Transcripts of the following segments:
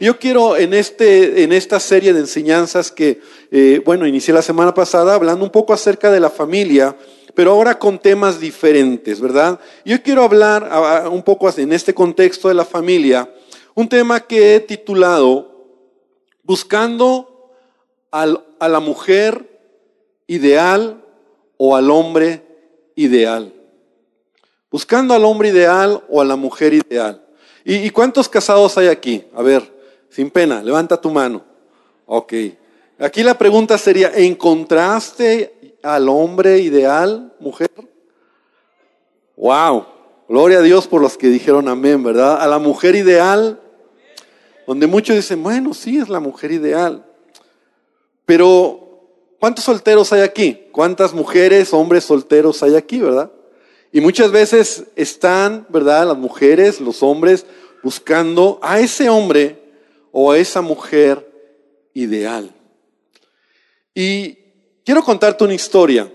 Yo quiero en, este, en esta serie de enseñanzas que, eh, bueno, inicié la semana pasada hablando un poco acerca de la familia, pero ahora con temas diferentes, ¿verdad? Yo quiero hablar un poco en este contexto de la familia, un tema que he titulado Buscando a la mujer ideal o al hombre ideal. Buscando al hombre ideal o a la mujer ideal. ¿Y, cuántos casados hay aquí? A ver, sin pena, levanta tu mano. Ok. Aquí la pregunta sería, ¿encontraste al hombre ideal, mujer? Wow. Gloria a Dios por los que dijeron amén, ¿verdad? A la mujer ideal, donde muchos dicen, bueno, sí, es la mujer ideal. Pero, ¿cuántos solteros hay aquí? ¿Cuántas mujeres, hombres solteros hay aquí, verdad? Y muchas veces están, ¿verdad? Las mujeres, los hombres, buscando a ese hombre o a esa mujer ideal. Y quiero contarte una historia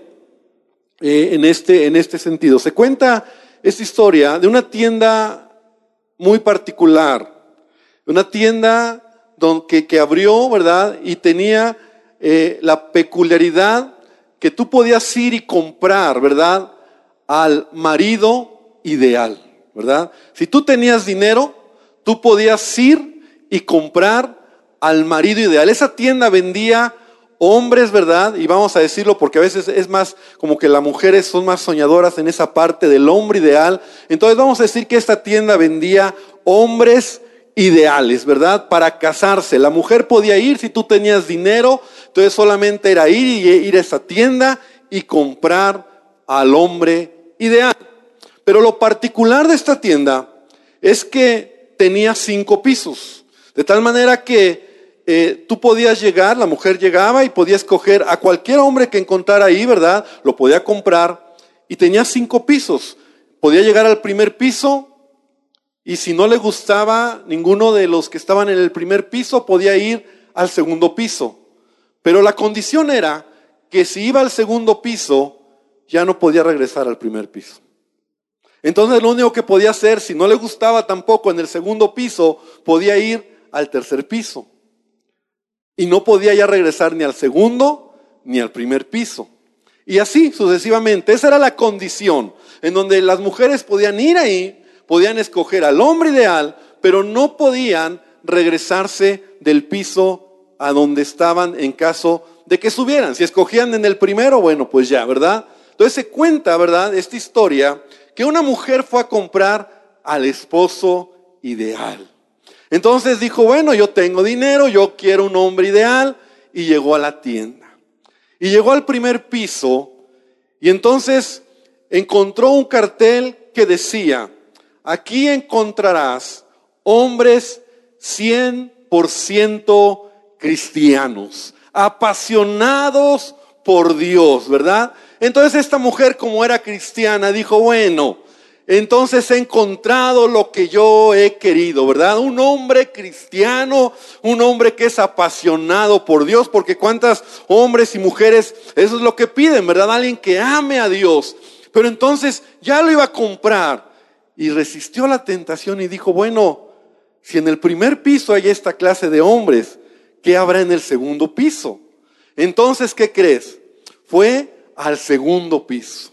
eh, en, este, en este sentido. Se cuenta esta historia de una tienda muy particular, una tienda que, que abrió, ¿verdad? Y tenía eh, la peculiaridad que tú podías ir y comprar, ¿verdad? al marido ideal, ¿verdad? Si tú tenías dinero, tú podías ir y comprar al marido ideal. Esa tienda vendía hombres, ¿verdad? Y vamos a decirlo porque a veces es más como que las mujeres son más soñadoras en esa parte del hombre ideal. Entonces vamos a decir que esta tienda vendía hombres ideales, ¿verdad? Para casarse. La mujer podía ir si tú tenías dinero, entonces solamente era ir y ir a esa tienda y comprar al hombre ideal. Pero lo particular de esta tienda es que tenía cinco pisos, de tal manera que eh, tú podías llegar, la mujer llegaba y podía escoger a cualquier hombre que encontrara ahí, ¿verdad? Lo podía comprar y tenía cinco pisos. Podía llegar al primer piso y si no le gustaba ninguno de los que estaban en el primer piso, podía ir al segundo piso. Pero la condición era que si iba al segundo piso, ya no podía regresar al primer piso. Entonces lo único que podía hacer, si no le gustaba tampoco en el segundo piso, podía ir al tercer piso. Y no podía ya regresar ni al segundo ni al primer piso. Y así sucesivamente. Esa era la condición en donde las mujeres podían ir ahí, podían escoger al hombre ideal, pero no podían regresarse del piso a donde estaban en caso de que subieran. Si escogían en el primero, bueno, pues ya, ¿verdad? Entonces se cuenta, ¿verdad? Esta historia, que una mujer fue a comprar al esposo ideal. Entonces dijo, bueno, yo tengo dinero, yo quiero un hombre ideal, y llegó a la tienda. Y llegó al primer piso, y entonces encontró un cartel que decía, aquí encontrarás hombres 100% cristianos, apasionados por Dios, ¿verdad? Entonces esta mujer, como era cristiana, dijo, bueno, entonces he encontrado lo que yo he querido, ¿verdad? Un hombre cristiano, un hombre que es apasionado por Dios, porque cuántas hombres y mujeres, eso es lo que piden, ¿verdad? Alguien que ame a Dios. Pero entonces ya lo iba a comprar y resistió la tentación y dijo, bueno, si en el primer piso hay esta clase de hombres, ¿qué habrá en el segundo piso? Entonces, ¿qué crees? Fue al segundo piso.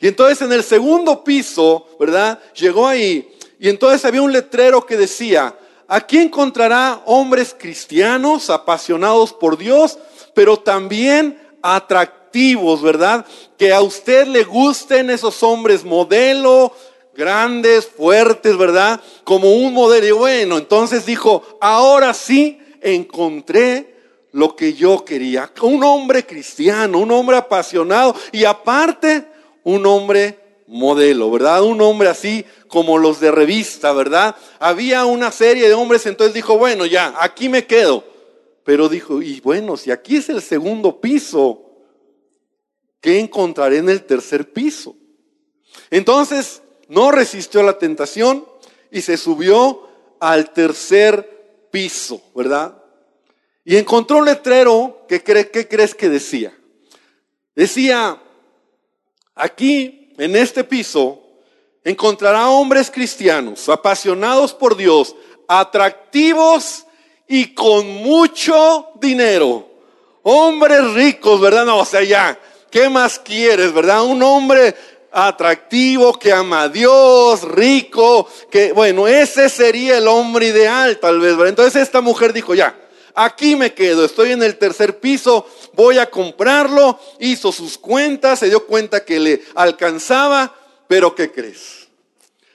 Y entonces en el segundo piso, ¿verdad? Llegó ahí y entonces había un letrero que decía, aquí encontrará hombres cristianos, apasionados por Dios, pero también atractivos, ¿verdad? Que a usted le gusten esos hombres modelo, grandes, fuertes, ¿verdad? Como un modelo. Y bueno, entonces dijo, ahora sí encontré lo que yo quería. Un hombre cristiano, un hombre apasionado y aparte un hombre modelo, ¿verdad? Un hombre así como los de revista, ¿verdad? Había una serie de hombres, entonces dijo, bueno, ya, aquí me quedo. Pero dijo, y bueno, si aquí es el segundo piso, ¿qué encontraré en el tercer piso? Entonces no resistió la tentación y se subió al tercer piso, ¿verdad? Y encontró un letrero que ¿qué crees que decía? Decía, aquí, en este piso, encontrará hombres cristianos, apasionados por Dios, atractivos y con mucho dinero. Hombres ricos, ¿verdad? No, o sea, ya, ¿qué más quieres, verdad? Un hombre atractivo, que ama a Dios, rico, que, bueno, ese sería el hombre ideal, tal vez. Entonces esta mujer dijo, ya, aquí me quedo, estoy en el tercer piso, voy a comprarlo, hizo sus cuentas, se dio cuenta que le alcanzaba, pero ¿qué crees?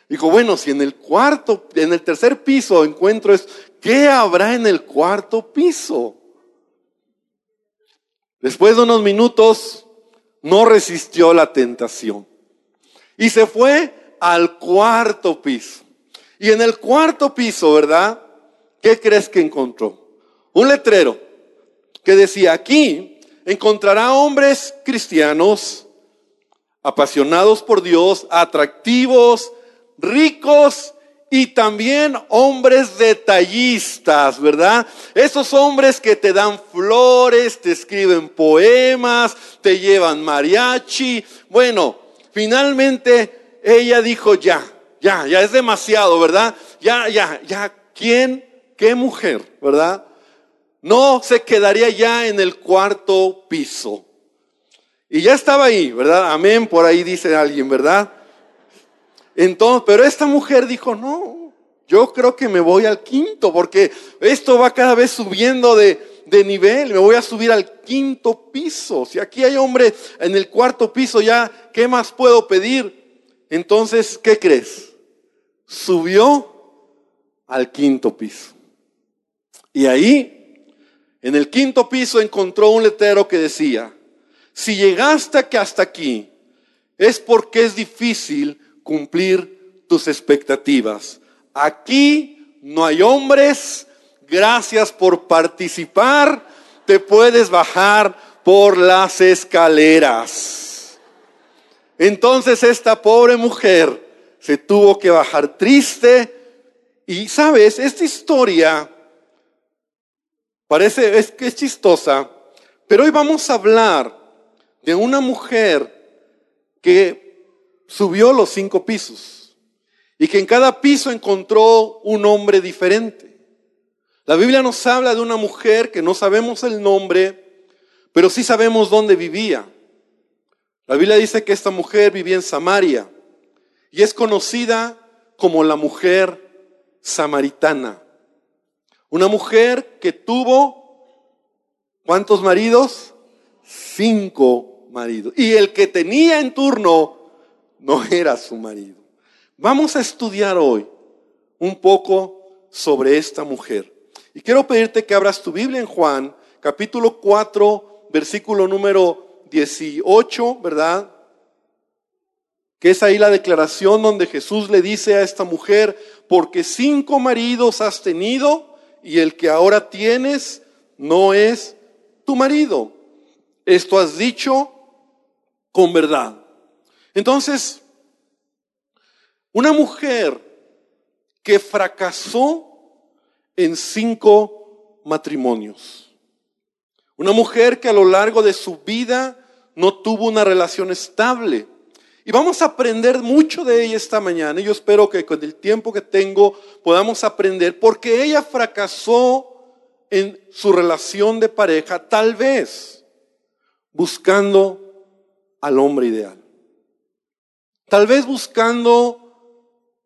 Dijo, bueno, si en el cuarto, en el tercer piso encuentro es, ¿qué habrá en el cuarto piso? Después de unos minutos, no resistió la tentación. Y se fue al cuarto piso. Y en el cuarto piso, ¿verdad? ¿Qué crees que encontró? Un letrero que decía, aquí encontrará hombres cristianos, apasionados por Dios, atractivos, ricos y también hombres detallistas, ¿verdad? Esos hombres que te dan flores, te escriben poemas, te llevan mariachi. Bueno, finalmente ella dijo, ya, ya, ya es demasiado, ¿verdad? Ya, ya, ya, ¿quién, qué mujer, ¿verdad? No se quedaría ya en el cuarto piso. Y ya estaba ahí, ¿verdad? Amén, por ahí dice alguien, ¿verdad? Entonces, pero esta mujer dijo, no, yo creo que me voy al quinto, porque esto va cada vez subiendo de, de nivel, me voy a subir al quinto piso. Si aquí hay hombre en el cuarto piso ya, ¿qué más puedo pedir? Entonces, ¿qué crees? Subió al quinto piso. Y ahí, en el quinto piso, encontró un letrero que decía, si llegaste hasta aquí, es porque es difícil cumplir tus expectativas. Aquí no hay hombres, gracias por participar, te puedes bajar por las escaleras. Entonces esta pobre mujer se tuvo que bajar triste y sabes, esta historia parece es que es chistosa, pero hoy vamos a hablar de una mujer que subió los cinco pisos y que en cada piso encontró un hombre diferente. La Biblia nos habla de una mujer que no sabemos el nombre, pero sí sabemos dónde vivía. La Biblia dice que esta mujer vivía en Samaria y es conocida como la mujer samaritana. Una mujer que tuvo, ¿cuántos maridos? Cinco maridos. Y el que tenía en turno no era su marido. Vamos a estudiar hoy un poco sobre esta mujer. Y quiero pedirte que abras tu Biblia en Juan, capítulo 4, versículo número 18, ¿verdad? Que es ahí la declaración donde Jesús le dice a esta mujer, porque cinco maridos has tenido y el que ahora tienes no es tu marido. Esto has dicho con verdad. Entonces, una mujer que fracasó en cinco matrimonios. Una mujer que a lo largo de su vida no tuvo una relación estable. Y vamos a aprender mucho de ella esta mañana. Y yo espero que con el tiempo que tengo podamos aprender, porque ella fracasó en su relación de pareja, tal vez buscando al hombre ideal. Tal vez buscando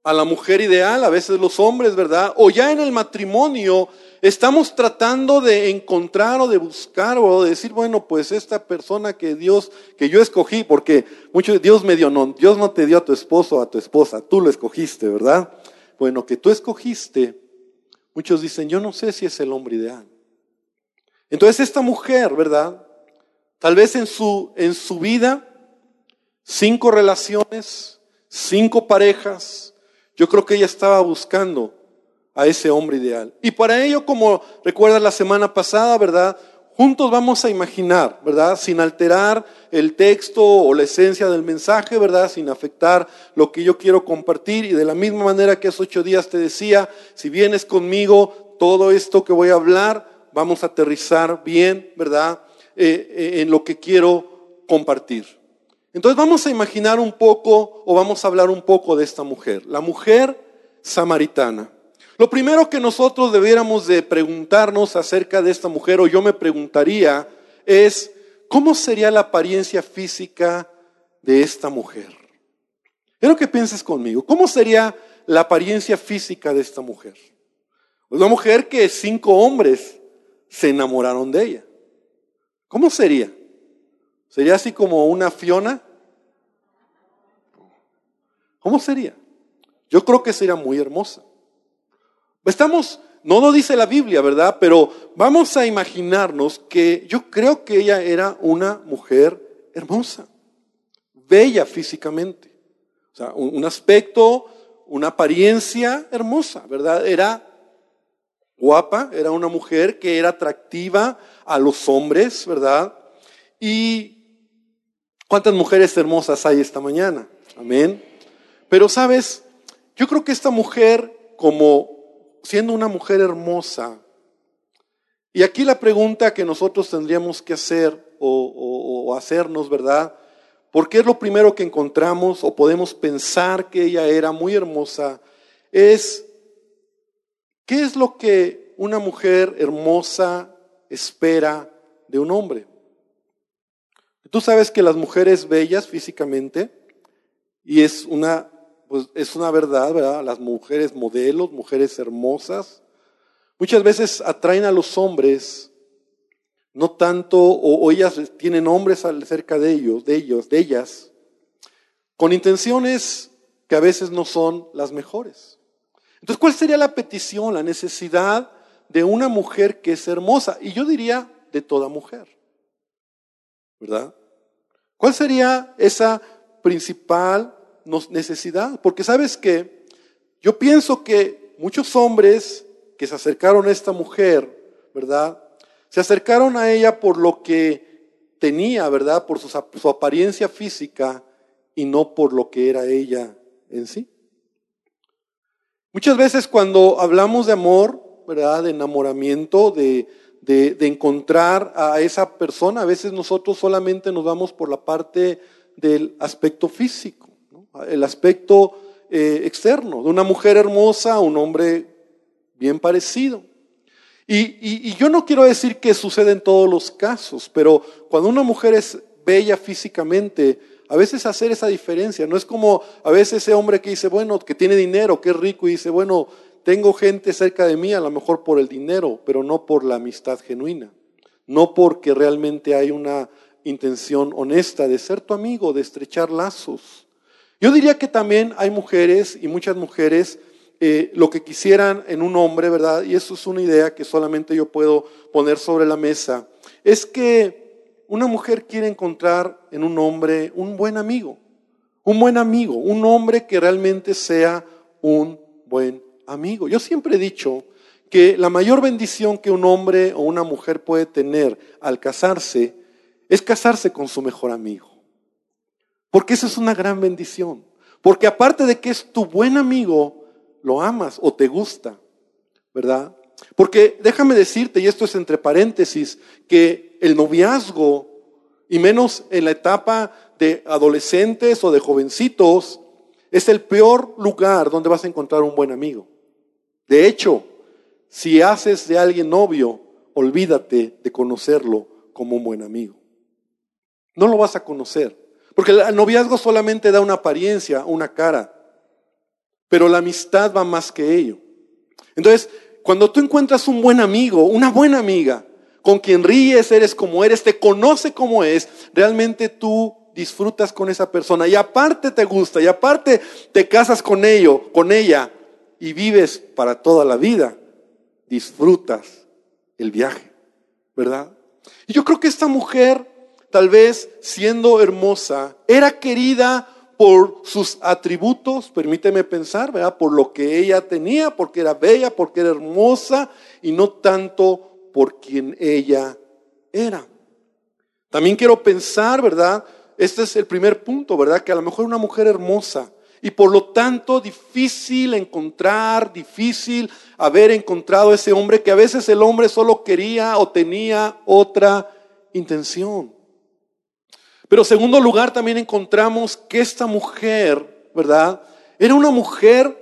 a la mujer ideal, a veces los hombres, ¿verdad? O ya en el matrimonio estamos tratando de encontrar o de buscar o de decir, bueno, pues esta persona que Dios, que yo escogí, porque mucho Dios me dio, no, Dios no te dio a tu esposo o a tu esposa, tú lo escogiste, ¿verdad? Bueno, que tú escogiste, muchos dicen, yo no sé si es el hombre ideal. Entonces esta mujer, ¿verdad? Tal vez en su, en su vida cinco relaciones, cinco parejas. Yo creo que ella estaba buscando a ese hombre ideal. Y para ello, como recuerdas la semana pasada, ¿verdad? Juntos vamos a imaginar, ¿verdad? Sin alterar el texto o la esencia del mensaje, ¿verdad? Sin afectar lo que yo quiero compartir. Y de la misma manera que hace ocho días te decía, si vienes conmigo, todo esto que voy a hablar, vamos a aterrizar bien, ¿verdad? Eh, eh, en lo que quiero compartir. Entonces vamos a imaginar un poco o vamos a hablar un poco de esta mujer, la mujer samaritana. Lo primero que nosotros debiéramos de preguntarnos acerca de esta mujer, o yo me preguntaría, es, ¿cómo sería la apariencia física de esta mujer? Quiero que pienses conmigo, ¿cómo sería la apariencia física de esta mujer? Una mujer que cinco hombres se enamoraron de ella. ¿Cómo sería? ¿Sería así como una Fiona? ¿Cómo sería? Yo creo que sería muy hermosa. Estamos, no lo dice la Biblia, ¿verdad? Pero vamos a imaginarnos que yo creo que ella era una mujer hermosa, bella físicamente. O sea, un, aspecto, una apariencia hermosa, ¿verdad? Era guapa, era una mujer que era atractiva a los hombres, ¿verdad? Y cuántas mujeres hermosas hay esta mañana. Amén. Pero sabes, yo creo que esta mujer, como siendo una mujer hermosa, y aquí la pregunta que nosotros tendríamos que hacer o, hacernos, ¿verdad? Porque es lo primero que encontramos o podemos pensar que ella era muy hermosa, es ¿qué es lo que una mujer hermosa espera de un hombre? Tú sabes que las mujeres bellas físicamente, y es una pues es una verdad, ¿verdad? Las mujeres modelos, mujeres hermosas, muchas veces atraen a los hombres, no tanto, o, ellas tienen hombres cerca de ellos, de ellos, de ellas, con intenciones que a veces no son las mejores. Entonces, ¿cuál sería la petición, la necesidad de una mujer que es hermosa? Y yo diría de toda mujer, ¿verdad? ¿Cuál sería esa principal necesidad. Porque sabes que yo pienso que muchos hombres que se acercaron a esta mujer, ¿verdad? Se acercaron a ella por lo que tenía, ¿verdad? Por su, su apariencia física y no por lo que era ella en sí. Muchas veces cuando hablamos de amor, ¿verdad? De enamoramiento, de, de, de, encontrar a esa persona, a veces nosotros solamente nos vamos por la parte del aspecto físico el aspecto eh, externo, de una mujer hermosa a un hombre bien parecido. Y, yo no quiero decir que sucede en todos los casos, pero cuando una mujer es bella físicamente, a veces hacer esa diferencia, no es como a veces ese hombre que dice, bueno, que tiene dinero, que es rico y dice, bueno, tengo gente cerca de mí, a lo mejor por el dinero, pero no por la amistad genuina, no porque realmente hay una intención honesta de ser tu amigo, de estrechar lazos. Yo diría que también hay mujeres y muchas mujeres eh, lo que quisieran en un hombre, ¿verdad? Y eso es una idea que solamente yo puedo poner sobre la mesa. Es que una mujer quiere encontrar en un hombre un buen amigo, un buen amigo, un hombre que realmente sea un buen amigo. Yo siempre he dicho que la mayor bendición que un hombre o una mujer puede tener al casarse es casarse con su mejor amigo. Porque eso es una gran bendición. Porque aparte de que es tu buen amigo, lo amas o te gusta, ¿verdad? Porque déjame decirte, y esto es entre paréntesis, que el noviazgo, y menos en la etapa de adolescentes o de jovencitos, es el peor lugar donde vas a encontrar un buen amigo. De hecho, si haces de alguien novio, olvídate de conocerlo como un buen amigo. No lo vas a conocer. Porque el noviazgo solamente da una apariencia, una cara, pero la amistad va más que ello. Entonces, cuando tú encuentras un buen amigo, una buena amiga, con quien ríes, eres como eres, te conoce como es, realmente tú disfrutas con esa persona y aparte te gusta y aparte te casas con ello, con ella y vives para toda la vida, disfrutas el viaje, ¿verdad? Y yo creo que esta mujer tal vez siendo hermosa, era querida por sus atributos, permíteme pensar, ¿verdad? Por lo que ella tenía, porque era bella, porque era hermosa, y no tanto por quien ella era. También quiero pensar, ¿verdad? Este es el primer punto, ¿verdad? Que a lo mejor una mujer hermosa y por lo tanto difícil encontrar, difícil haber encontrado ese hombre que a veces el hombre solo quería o tenía otra intención. Pero segundo lugar también encontramos que esta mujer, ¿verdad? Era una mujer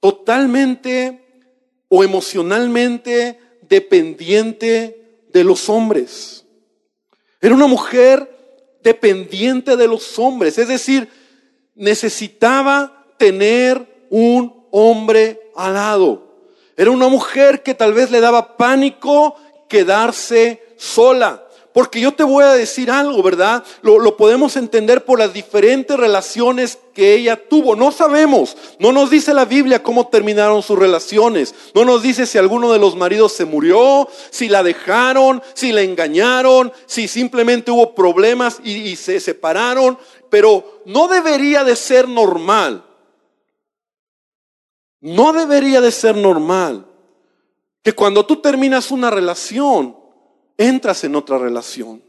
totalmente o emocionalmente dependiente de los hombres. Era una mujer dependiente de los hombres, es decir, necesitaba tener un hombre al lado. Era una mujer que tal vez le daba pánico quedarse sola. Porque yo te voy a decir algo, ¿verdad? Lo, podemos entender por las diferentes relaciones que ella tuvo. No sabemos, no nos dice la Biblia cómo terminaron sus relaciones. No nos dice si alguno de los maridos se murió, si la dejaron, si la engañaron, si simplemente hubo problemas y, y se separaron. Pero no debería de ser normal. No debería de ser normal que cuando tú terminas una relación, entras en otra relación.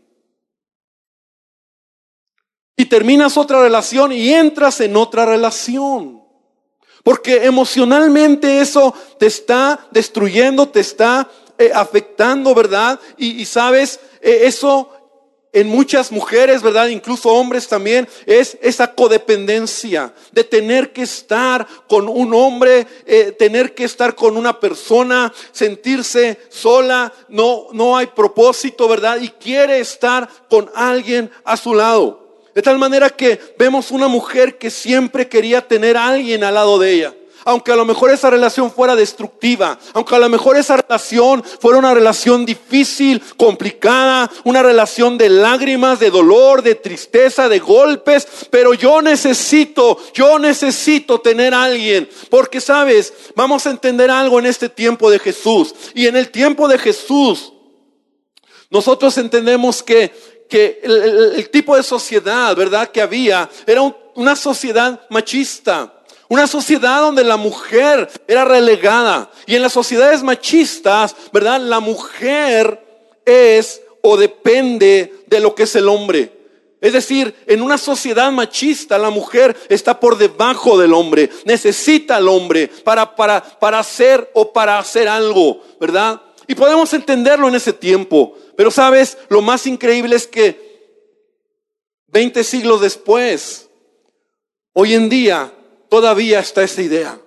Y terminas otra relación y entras en otra relación. Porque emocionalmente eso te está destruyendo, te está eh, afectando, ¿verdad? Y, sabes, eh, eso en muchas mujeres, ¿verdad? Incluso hombres también, es esa codependencia de tener que estar con un hombre, eh, tener que estar con una persona, sentirse sola, no, no hay propósito, ¿verdad? Y quiere estar con alguien a su lado. De tal manera que vemos una mujer que siempre quería tener a alguien al lado de ella aunque a lo mejor esa relación fuera destructiva, aunque a lo mejor esa relación fuera una relación difícil, complicada, una relación de lágrimas, de dolor, de tristeza, de golpes, pero yo necesito, yo necesito tener a alguien, porque sabes, vamos a entender algo en este tiempo de Jesús y en el tiempo de Jesús. Nosotros entendemos que, que el, tipo de sociedad, ¿verdad? Que había era una sociedad machista. Una sociedad donde la mujer era relegada. Y en las sociedades machistas, ¿verdad? La mujer es o depende de lo que es el hombre. Es decir, en una sociedad machista la mujer está por debajo del hombre, necesita al hombre para, para, para hacer o para hacer algo, ¿verdad? Y podemos entenderlo en ese tiempo. Pero sabes, lo más increíble es que 20 siglos después, hoy en día, todavía está esa idea.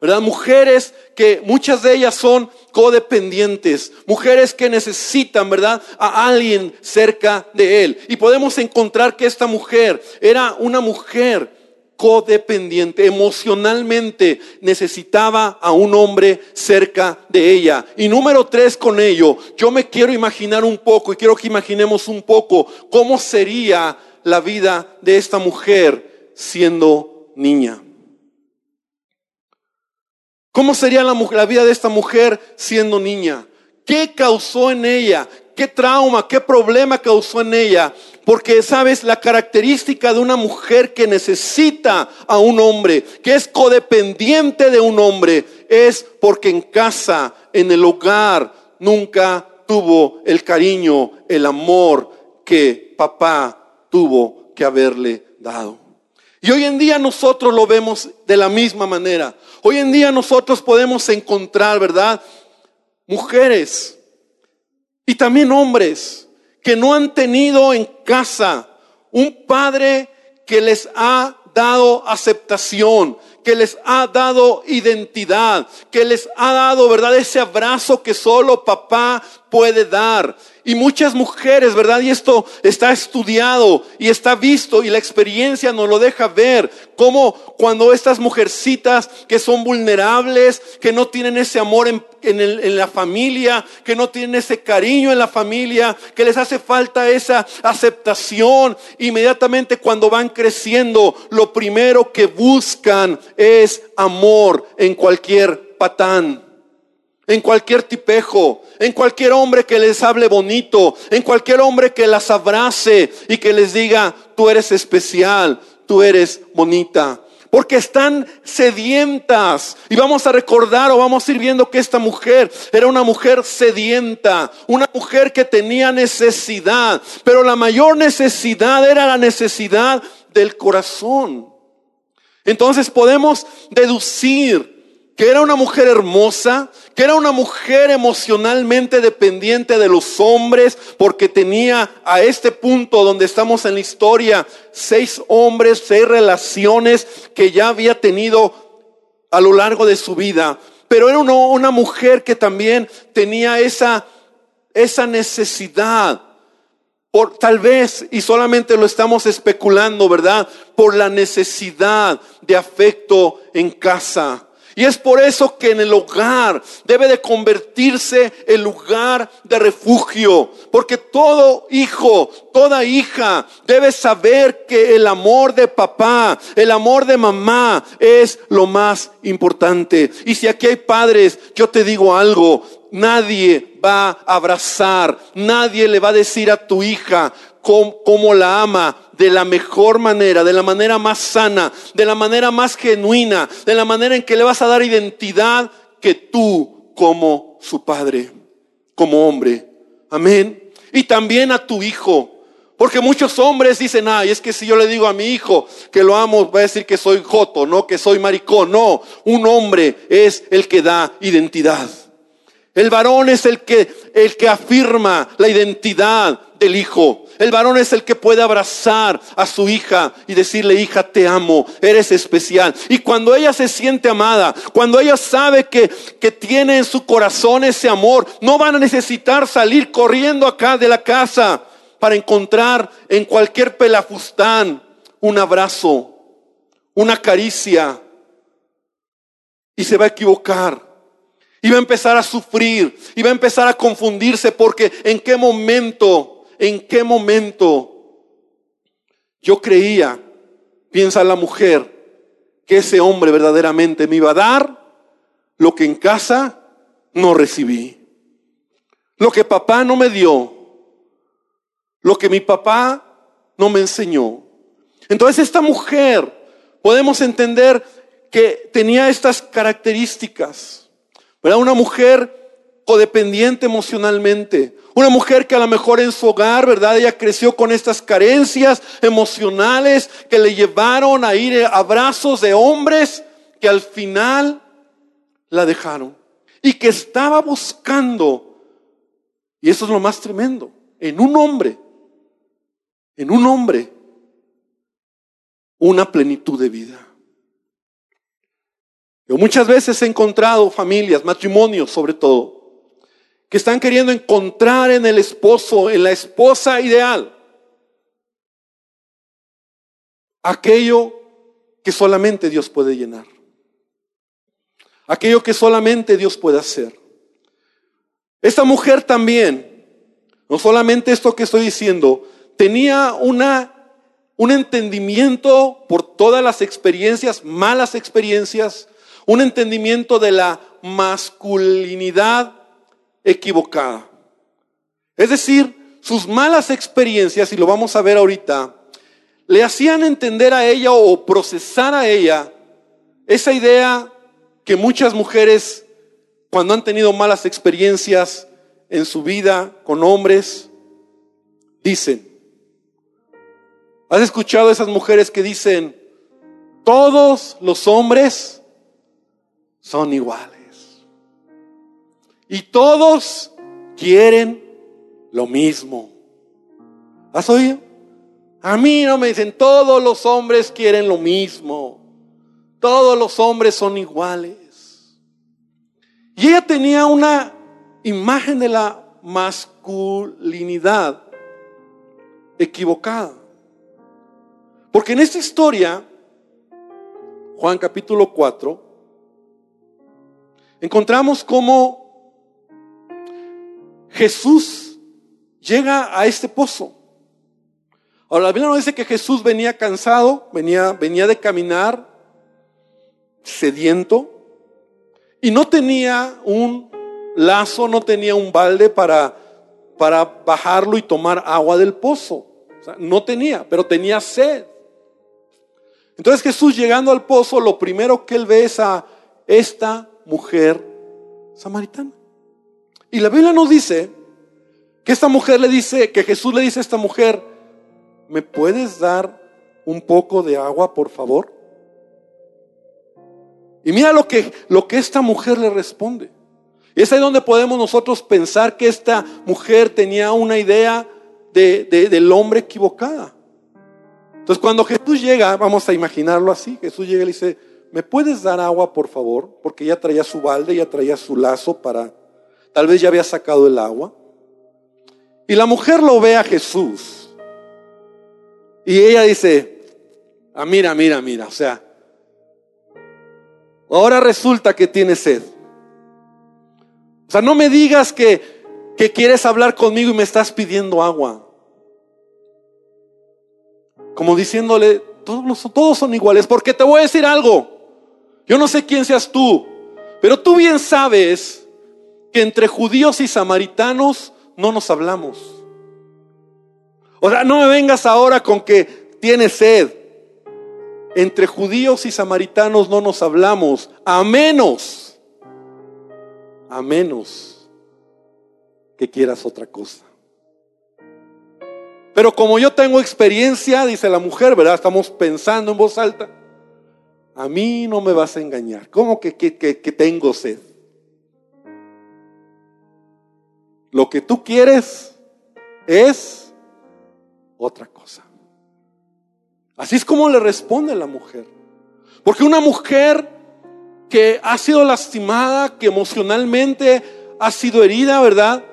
¿Verdad? Mujeres que muchas de ellas son codependientes, mujeres que necesitan, ¿verdad? A alguien cerca de él. Y podemos encontrar que esta mujer era una mujer codependiente, emocionalmente necesitaba a un hombre cerca de ella. Y número tres con ello, yo me quiero imaginar un poco y quiero que imaginemos un poco cómo sería la vida de esta mujer siendo niña. ¿Cómo sería la, vida de esta mujer siendo niña? ¿Qué causó en ella? ¿Qué trauma, qué problema causó en ella? Porque, sabes, la característica de una mujer que necesita a un hombre, que es codependiente de un hombre, es porque en casa, en el hogar, nunca tuvo el cariño, el amor que papá tuvo que haberle dado. Y hoy en día nosotros lo vemos de la misma manera. Hoy en día nosotros podemos encontrar, ¿verdad? Mujeres y también hombres que no han tenido en casa un padre que les ha dado aceptación, que les ha dado identidad, que les ha dado, ¿verdad? Ese abrazo que solo papá puede dar. Y muchas mujeres, ¿verdad? Y esto está estudiado y está visto y la experiencia nos lo deja ver. Como cuando estas mujercitas que son vulnerables, que no tienen ese amor en, en la familia, que no tienen ese cariño en la familia, que les hace falta esa aceptación, inmediatamente cuando van creciendo, lo primero que buscan es amor en cualquier patán en cualquier tipejo, en cualquier hombre que les hable bonito, en cualquier hombre que las abrace y que les diga, tú eres especial, tú eres bonita. Porque están sedientas. Y vamos a recordar o vamos a ir viendo que esta mujer era una mujer sedienta, una mujer que tenía necesidad. Pero la mayor necesidad era la necesidad del corazón. Entonces podemos deducir que era una mujer hermosa, que era una mujer emocionalmente dependiente de los hombres, porque tenía a este punto donde estamos en la historia, seis hombres, seis relaciones que ya había tenido a lo largo de su vida, pero era una, mujer que también tenía esa, esa necesidad por tal vez, y solamente lo estamos especulando, ¿verdad? Por la necesidad de afecto en casa. Y es por eso que en el hogar debe de convertirse el lugar de refugio. Porque todo hijo, toda hija debe saber que el amor de papá, el amor de mamá es lo más importante. Y si aquí hay padres, yo te digo algo, nadie va a abrazar, nadie le va a decir a tu hija cómo, la ama de la mejor manera, de la manera más sana, de la manera más genuina, de la manera en que le vas a dar identidad que tú como su padre, como hombre. Amén. Y también a tu hijo. Porque muchos hombres dicen, ay, es que si yo le digo a mi hijo que lo amo, va a decir que soy joto, no que soy maricón. No, un hombre es el que da identidad. El varón es el que, el que afirma la identidad del hijo. El varón es el que puede abrazar a su hija y decirle, hija, te amo, eres especial. Y cuando ella se siente amada, cuando ella sabe que, que tiene en su corazón ese amor, no van a necesitar salir corriendo acá de la casa para encontrar en cualquier pelafustán un abrazo, una caricia. Y se va a equivocar y va a empezar a sufrir. Y va a empezar a confundirse porque en qué momento, en qué momento yo creía, piensa la mujer, que ese hombre verdaderamente me iba a dar lo que en casa no recibí. Lo que papá no me dio. Lo que mi papá no me enseñó. Entonces esta mujer, podemos entender que tenía estas características. Una mujer codependiente emocionalmente. Una mujer que a lo mejor en su hogar, ¿verdad? Ella creció con estas carencias emocionales que le llevaron a ir a brazos de hombres que al final la dejaron. Y que estaba buscando, y eso es lo más tremendo, en un hombre, en un hombre, una plenitud de vida. Yo muchas veces he encontrado familias, matrimonios sobre todo, que están queriendo encontrar en el esposo, en la esposa ideal, aquello que solamente Dios puede llenar. Aquello que solamente Dios puede hacer. Esta mujer también, no solamente esto que estoy diciendo, tenía una, un entendimiento por todas las experiencias, malas experiencias, un entendimiento de la masculinidad equivocada. Es decir, sus malas experiencias, y lo vamos a ver ahorita, le hacían entender a ella o procesar a ella esa idea que muchas mujeres, cuando han tenido malas experiencias en su vida con hombres, dicen. ¿Has escuchado a esas mujeres que dicen, todos los hombres son iguales. Y todos quieren lo mismo. ¿Has oído? A mí no me dicen, todos los hombres quieren lo mismo. Todos los hombres son iguales. Y ella tenía una imagen de la masculinidad equivocada. Porque en esta historia, Juan capítulo 4, encontramos cómo Jesús llega a este pozo. Ahora, la Biblia nos dice que Jesús venía cansado, venía, venía de caminar, sediento, y no tenía un lazo, no tenía un balde para, para bajarlo y tomar agua del pozo. no tenía, pero tenía sed. Entonces Jesús llegando al pozo, lo primero que él ve es a esta mujer samaritana. Y la Biblia nos dice que esta mujer le dice, que Jesús le dice a esta mujer, ¿me puedes dar un poco de agua, por favor? Y mira lo que, lo que esta mujer le responde. Y es ahí donde podemos nosotros pensar que esta mujer tenía una idea de, del hombre equivocada. Entonces cuando Jesús llega, vamos a imaginarlo así, Jesús llega y le dice, ¿me puedes dar agua, por favor? Porque ya traía su balde, ya traía su lazo para, tal vez ya había sacado el agua. Y la mujer lo ve a Jesús. Y ella dice, ah, mira, mira, mira, o sea, ahora resulta que tiene sed. O sea, no me digas que, que quieres hablar conmigo y me estás pidiendo agua. Como diciéndole, todos, todos son iguales, porque te voy a decir algo. Yo no sé quién seas tú, pero tú bien sabes que entre judíos y samaritanos no nos hablamos. O sea, no me vengas ahora con que tienes sed. Entre judíos y samaritanos no nos hablamos, a menos, a menos que quieras otra cosa. Pero como yo tengo experiencia, dice la mujer, ¿verdad? Estamos pensando en voz alta. A mí no me vas a engañar. ¿Cómo que, que, que, tengo sed? Lo que tú quieres es otra cosa. Así es como le responde la mujer. Porque una mujer que ha sido lastimada, que emocionalmente ha sido herida, ¿verdad?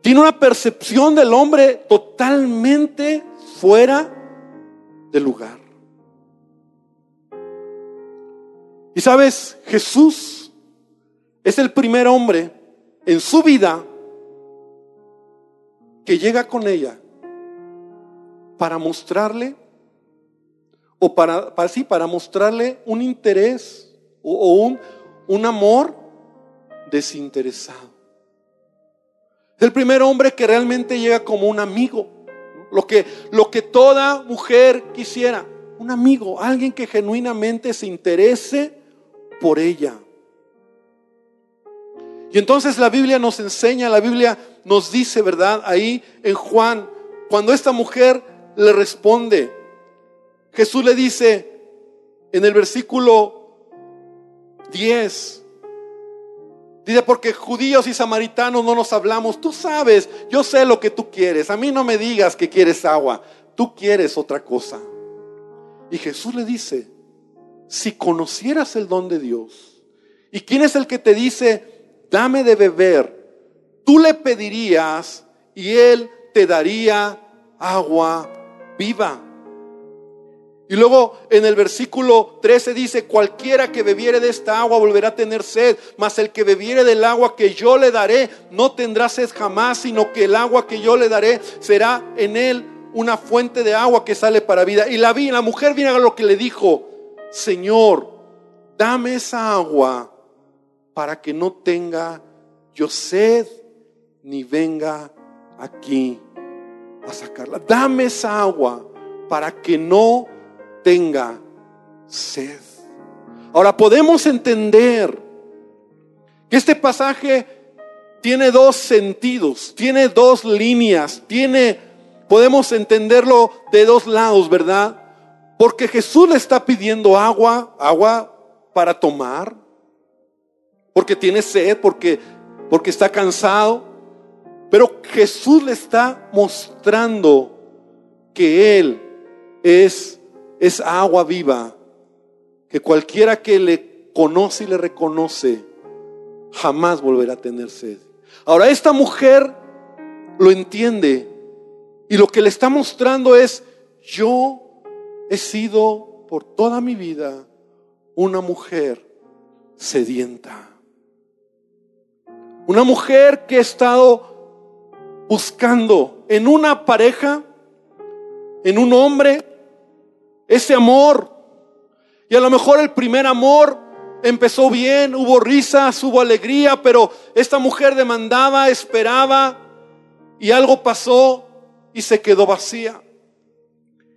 tiene una percepción del hombre totalmente fuera de lugar. Y sabes, Jesús es el primer hombre en su vida que llega con ella para mostrarle, o para, para sí, para mostrarle un interés o, un, un amor desinteresado. Es el primer hombre que realmente llega como un amigo. Lo que, lo que toda mujer quisiera. Un amigo, alguien que genuinamente se interese por ella. Y entonces la Biblia nos enseña, la Biblia nos dice, ¿verdad? Ahí en Juan, cuando esta mujer le responde, Jesús le dice en el versículo 10, Dice, porque judíos y samaritanos no nos hablamos. Tú sabes, yo sé lo que tú quieres. A mí no me digas que quieres agua. Tú quieres otra cosa. Y Jesús le dice, si conocieras el don de Dios, ¿y quién es el que te dice, dame de beber? Tú le pedirías y él te daría agua viva. Y luego en el versículo 13 dice, cualquiera que bebiere de esta agua volverá a tener sed, mas el que bebiere del agua que yo le daré no tendrá sed jamás, sino que el agua que yo le daré será en él una fuente de agua que sale para vida. Y la, la mujer viene a lo que le dijo, Señor, dame esa agua para que no tenga yo sed ni venga aquí a sacarla. Dame esa agua para que no tenga sed. Ahora podemos entender que este pasaje tiene dos sentidos, tiene dos líneas, tiene, podemos entenderlo de dos lados, ¿verdad? Porque Jesús le está pidiendo agua, agua para tomar, porque tiene sed, porque, porque está cansado, pero Jesús le está mostrando que Él es es agua viva que cualquiera que le conoce y le reconoce jamás volverá a tener sed. Ahora esta mujer lo entiende y lo que le está mostrando es, yo he sido por toda mi vida una mujer sedienta. Una mujer que ha estado buscando en una pareja, en un hombre, ese amor. Y a lo mejor el primer amor empezó bien, hubo risas, hubo alegría, pero esta mujer demandaba, esperaba y algo pasó y se quedó vacía.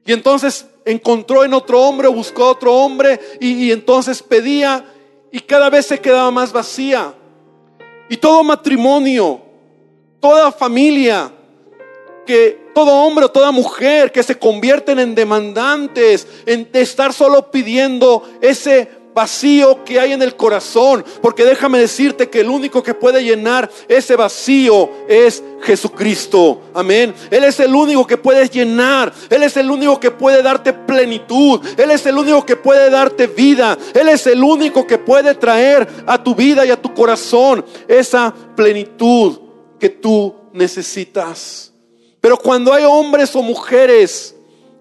Y entonces encontró en otro hombre, buscó otro hombre y, y entonces pedía y cada vez se quedaba más vacía. Y todo matrimonio, toda familia que todo hombre o toda mujer que se convierten en demandantes, en estar solo pidiendo ese vacío que hay en el corazón. Porque déjame decirte que el único que puede llenar ese vacío es Jesucristo. Amén. Él es el único que puede llenar. Él es el único que puede darte plenitud. Él es el único que puede darte vida. Él es el único que puede traer a tu vida y a tu corazón esa plenitud que tú necesitas. Pero cuando hay hombres o mujeres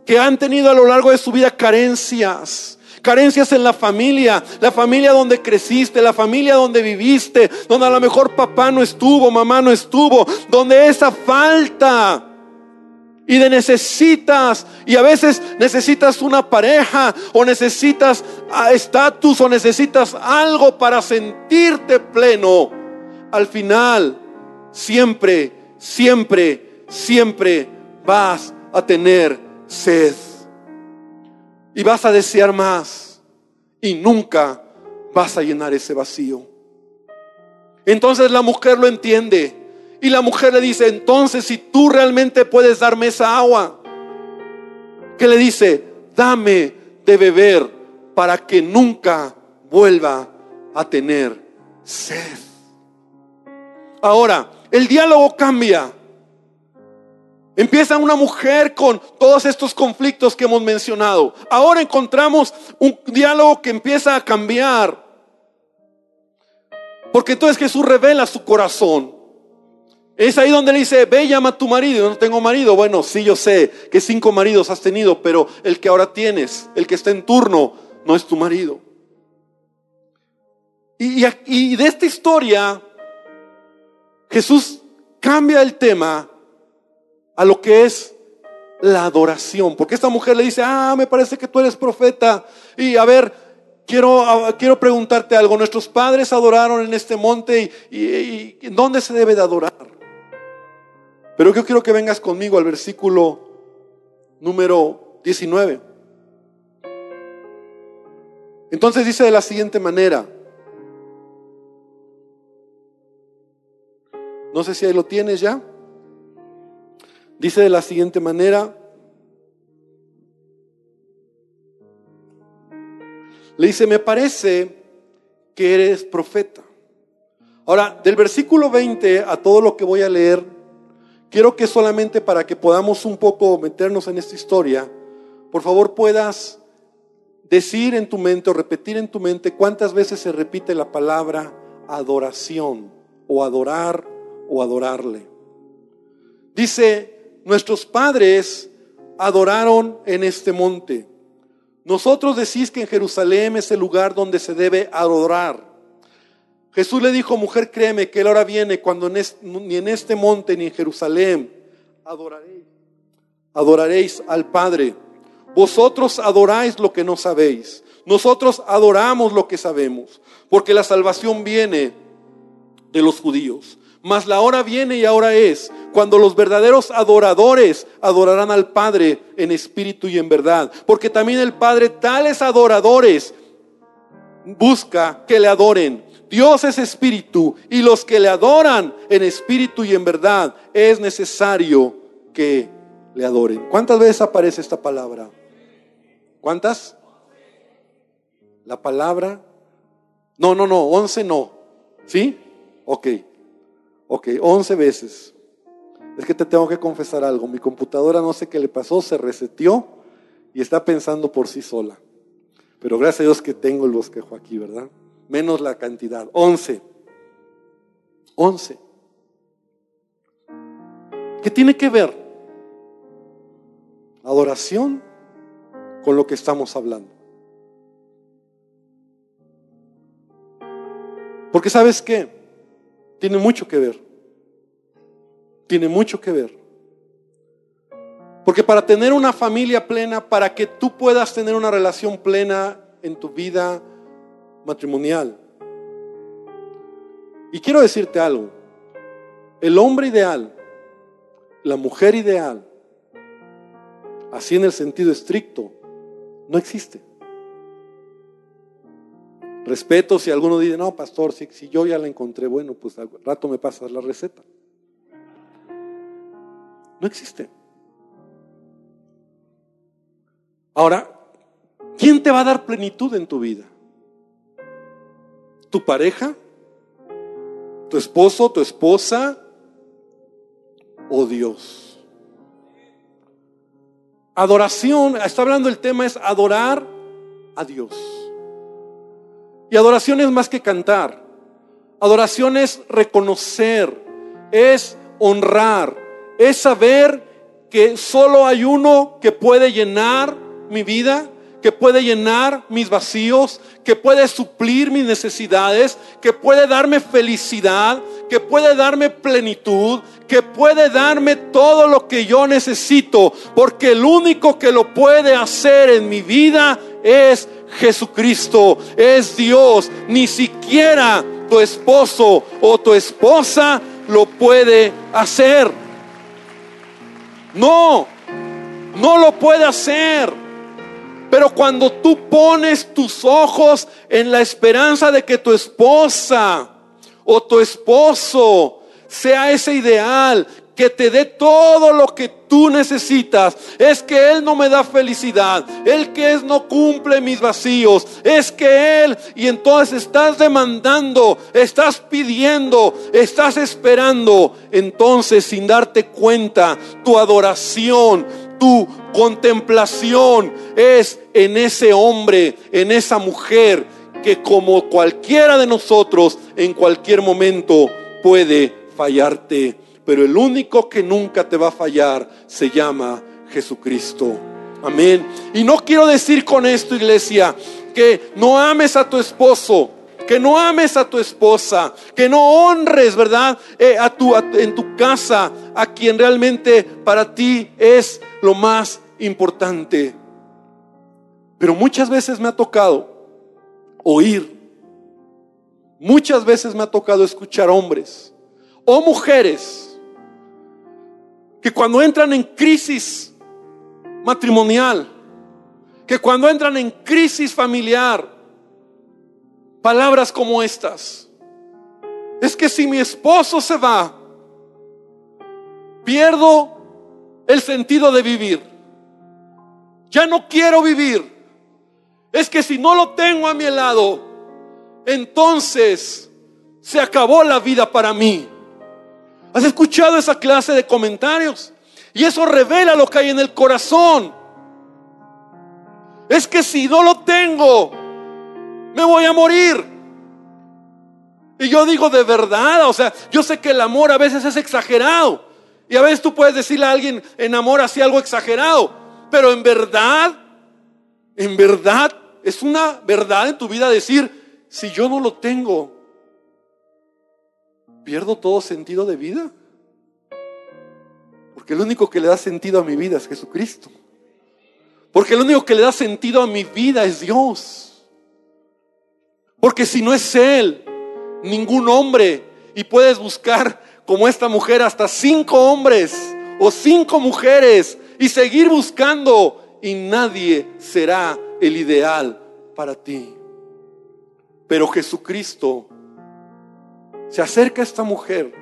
que han tenido a lo largo de su vida carencias, carencias en la familia, la familia donde creciste, la familia donde viviste, donde a lo mejor papá no estuvo, mamá no estuvo, donde esa falta y de necesitas, y a veces necesitas una pareja o necesitas estatus o necesitas algo para sentirte pleno. Al final, siempre, siempre, siempre vas a tener sed y vas a desear más y nunca vas a llenar ese vacío. Entonces la mujer lo entiende y la mujer le dice, entonces si tú realmente puedes darme esa agua, que le dice, dame de beber para que nunca vuelva a tener sed. Ahora, el diálogo cambia. Empieza una mujer con todos estos conflictos que hemos mencionado. Ahora encontramos un diálogo que empieza a cambiar. Porque entonces Jesús revela su corazón. Es ahí donde le dice, ve llama a tu marido. No tengo marido. Bueno, sí, yo sé que cinco maridos has tenido, pero el que ahora tienes, el que está en turno, no es tu marido. Y, y de esta historia, Jesús cambia el tema a lo que es la adoración. Porque esta mujer le dice, ah, me parece que tú eres profeta. Y a ver, quiero, quiero preguntarte algo. Nuestros padres adoraron en este monte y, y, ¿dónde se debe de adorar? Pero yo quiero que vengas conmigo al versículo número 19. Entonces dice de la siguiente manera. No sé si ahí lo tienes ya. Dice de la siguiente manera, le dice, me parece que eres profeta. Ahora, del versículo 20 a todo lo que voy a leer, quiero que solamente para que podamos un poco meternos en esta historia, por favor puedas decir en tu mente o repetir en tu mente cuántas veces se repite la palabra adoración o adorar o adorarle. Dice nuestros padres adoraron en este monte. Nosotros decís que en Jerusalén es el lugar donde se debe adorar. Jesús le dijo, mujer, créeme que la hora viene cuando ni en este monte ni en Jerusalén adoraréis, adoraréis al Padre. Vosotros adoráis lo que no sabéis. Nosotros adoramos lo que sabemos, porque la salvación viene de los judíos. Mas la hora viene y ahora es cuando los verdaderos adoradores adorarán al Padre en espíritu y en verdad. Porque también el Padre tales adoradores busca que le adoren. Dios es espíritu y los que le adoran en espíritu y en verdad es necesario que le adoren. ¿Cuántas veces aparece esta palabra? ¿Cuántas? La palabra. No, no, no, once no. ¿Sí? Ok. Ok, 11 veces. Es que te tengo que confesar algo. Mi computadora no sé qué le pasó, se reseteó y está pensando por sí sola. Pero gracias a Dios que tengo el bosquejo aquí, ¿verdad? Menos la cantidad. 11. 11. ¿Qué tiene que ver? Adoración con lo que estamos hablando. Porque sabes qué? Tiene mucho que ver. Tiene mucho que ver. Porque para tener una familia plena, para que tú puedas tener una relación plena en tu vida matrimonial. Y quiero decirte algo. El hombre ideal, la mujer ideal, así en el sentido estricto, no existe. Respeto si alguno dice, no, pastor, si, si yo ya la encontré, bueno, pues al rato me pasas la receta. No existe. Ahora, ¿quién te va a dar plenitud en tu vida? ¿Tu pareja? ¿Tu esposo? ¿Tu esposa? oh Dios. Adoración, está hablando el tema es adorar a Dios. Y adoración es más que cantar. Adoración es reconocer, es honrar, es saber que solo hay uno que puede llenar mi vida, que puede llenar mis vacíos, que puede suplir mis necesidades, que puede darme felicidad, que puede darme plenitud, que puede darme todo lo que yo necesito, porque el único que lo puede hacer en mi vida es Jesucristo, es Dios. Ni siquiera tu esposo o tu esposa lo puede hacer. No, no lo puede hacer. Pero cuando tú pones tus ojos en la esperanza de que tu esposa o tu esposo sea ese ideal, que te dé todo lo que tú necesitas. Es que Él no me da felicidad. Él que es no cumple mis vacíos. Es que Él, y entonces estás demandando, estás pidiendo, estás esperando. Entonces, sin darte cuenta, tu adoración, tu contemplación es en ese hombre, en esa mujer que como cualquiera de nosotros en cualquier momento puede fallarte pero el único que nunca te va a fallar se llama Jesucristo. Amén. Y no quiero decir con esto, iglesia, que no ames a tu esposo, que no ames a tu esposa, que no honres, ¿verdad? Eh, a tu, en tu casa a quien realmente para ti es lo más importante. Pero muchas veces me ha tocado oír, muchas veces me ha tocado escuchar hombres o mujeres que cuando entran en crisis matrimonial, que cuando entran en crisis familiar, palabras como estas, es que si mi esposo se va, pierdo el sentido de vivir. Ya no quiero vivir. Es que si no lo tengo a mi lado, entonces se acabó la vida para mí. ¿Has escuchado esa clase de comentarios? Y eso revela lo que hay en el corazón. Es que si no lo tengo, me voy a morir. Y yo digo de verdad, o sea, yo sé que el amor a veces es exagerado. Y a veces tú puedes decirle a alguien en amor así algo exagerado. Pero en verdad, en verdad, es una verdad en tu vida decir, si yo no lo tengo, pierdo todo sentido de vida. Porque el único que le da sentido a mi vida es Jesucristo. Porque el único que le da sentido a mi vida es Dios. Porque si no es Él, ningún hombre, y puedes buscar como esta mujer hasta cinco hombres o cinco mujeres y seguir buscando y nadie será el ideal para ti. Pero Jesucristo se acerca a esta mujer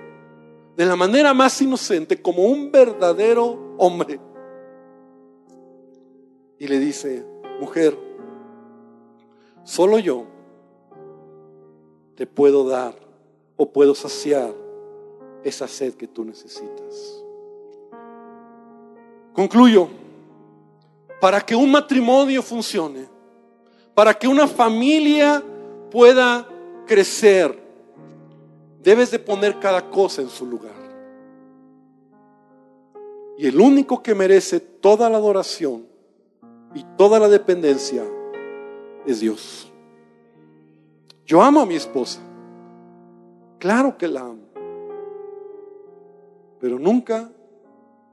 de la manera más inocente, como un verdadero hombre, y le dice, mujer, solo yo te puedo dar o puedo saciar esa sed que tú necesitas. Concluyo, para que un matrimonio funcione, para que una familia pueda crecer, Debes de poner cada cosa en su lugar. Y el único que merece toda la adoración y toda la dependencia es Dios. Yo amo a mi esposa. Claro que la amo. Pero nunca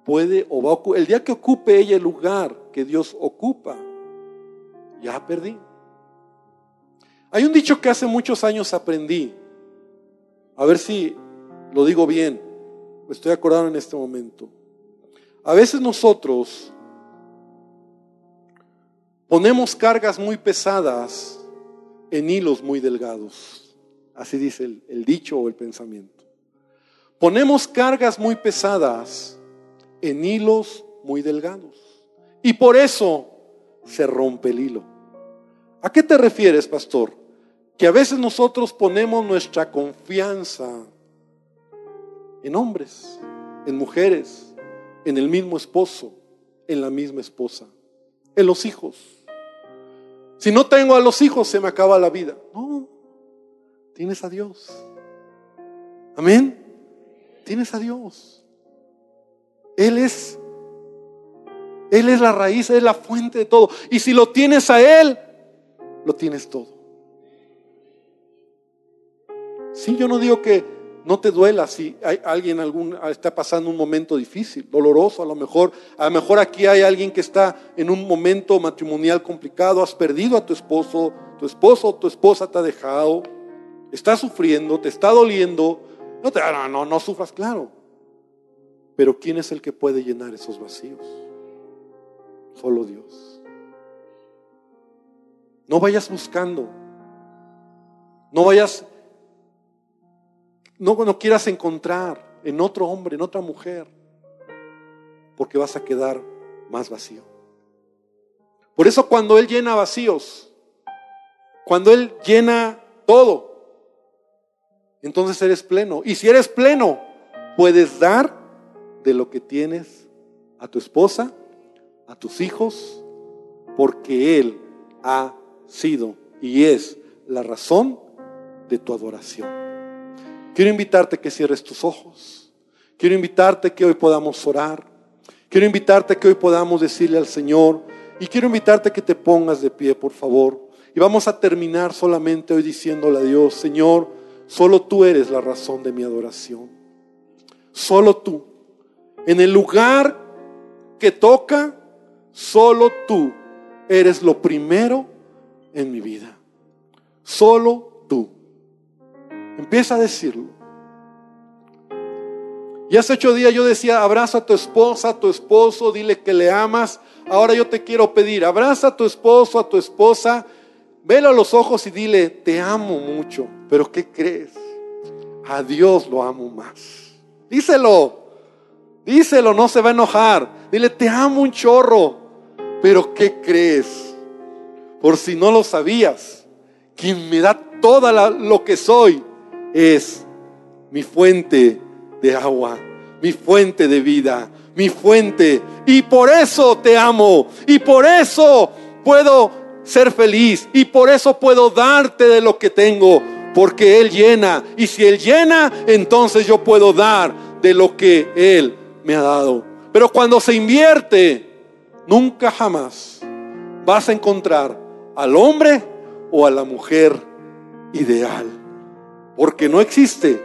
puede o va a el día que ocupe ella el lugar que Dios ocupa, ya perdí. Hay un dicho que hace muchos años aprendí a ver si lo digo bien. Estoy acordando en este momento. A veces nosotros ponemos cargas muy pesadas en hilos muy delgados. Así dice el, el dicho o el pensamiento. Ponemos cargas muy pesadas en hilos muy delgados. Y por eso se rompe el hilo. ¿A qué te refieres, pastor? Que a veces nosotros ponemos nuestra confianza en hombres, en mujeres, en el mismo esposo, en la misma esposa, en los hijos. Si no tengo a los hijos, se me acaba la vida. No, tienes a Dios. Amén. Tienes a Dios. Él es él es la raíz, Él es la fuente de todo. Y si lo tienes a Él, lo tienes todo. Sí, yo no digo que no te duela si hay alguien algún, está pasando un momento difícil, doloroso, a lo mejor, a lo mejor aquí hay alguien que está en un momento matrimonial complicado, has perdido a tu esposo, tu esposo o tu esposa te ha dejado, está sufriendo, te está doliendo, no, te, no, no, no sufras, claro. Pero ¿quién es el que puede llenar esos vacíos? Solo Dios. No vayas buscando. No vayas, no, quieras encontrar en otro hombre, en otra mujer, porque vas a quedar más vacío. Por eso cuando Él llena vacíos, cuando Él llena todo, entonces eres pleno. Y si eres pleno, puedes dar de lo que tienes a tu esposa, a tus hijos, porque Él ha sido y es la razón de tu adoración. Quiero invitarte que cierres tus ojos. Quiero invitarte que hoy podamos orar. Quiero invitarte que hoy podamos decirle al Señor. Y quiero invitarte que te pongas de pie, por favor. Y vamos a terminar solamente hoy diciéndole a Dios, Señor, solo tú eres la razón de mi adoración. Solo tú. En el lugar que toca, Solo tú eres lo primero en mi vida. Solo. Empieza a decirlo. Y hace ocho días yo decía, abraza a tu esposa, a tu esposo, dile que le amas. Ahora yo te quiero pedir, abraza a tu esposo, a tu esposa, velo a los ojos y dile, te amo mucho. Pero ¿qué crees? A Dios lo amo más. Díselo, díselo, no se va a enojar. Dile, te amo un chorro. Pero ¿qué crees? Por si no lo sabías, quien me da todo lo que soy es mi fuente de agua, mi fuente de vida, mi fuente. Y por eso te amo. Y por eso puedo ser feliz. Y por eso puedo darte de lo que tengo. Porque Él llena. Y si Él llena, entonces yo puedo dar de lo que Él me ha dado. Pero cuando se invierte nunca jamás vas a encontrar al hombre o a la mujer ideal. Porque no existe,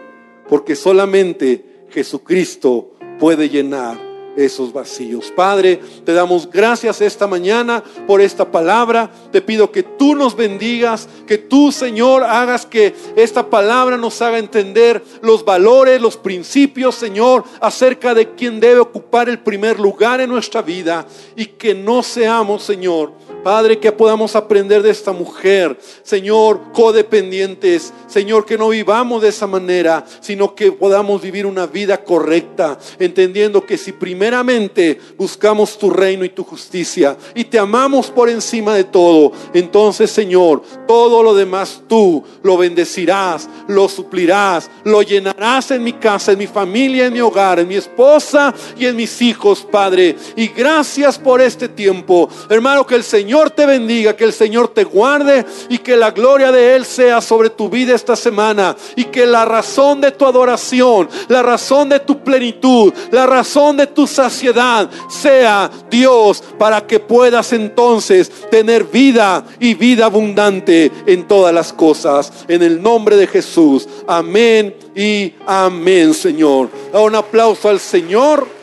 porque solamente Jesucristo puede llenar esos vacíos. Padre, te damos gracias esta mañana por esta palabra. Te pido que tú nos bendigas, que tú, Señor, hagas que esta palabra nos haga entender los valores, los principios, Señor, acerca de quién debe ocupar el primer lugar en nuestra vida y que no seamos, Señor, Padre, que podamos aprender de esta mujer, Señor, codependientes, Señor, que no vivamos de esa manera, sino que podamos vivir una vida correcta, entendiendo que si primeramente buscamos tu reino y tu justicia y te amamos por encima de todo, entonces, Señor, todo lo demás tú lo bendecirás, lo suplirás, lo llenarás en mi casa, en mi familia, en mi hogar, en mi esposa y en mis hijos, Padre. Y gracias por este tiempo, hermano, que el Señor Señor te bendiga, que el Señor te guarde y que la gloria de Él sea sobre tu vida esta semana y que la razón de tu adoración, la razón de tu plenitud, la razón de tu saciedad sea Dios para que puedas entonces tener vida y vida abundante en todas las cosas. En el nombre de Jesús. Amén y amén, Señor. Da un aplauso al Señor.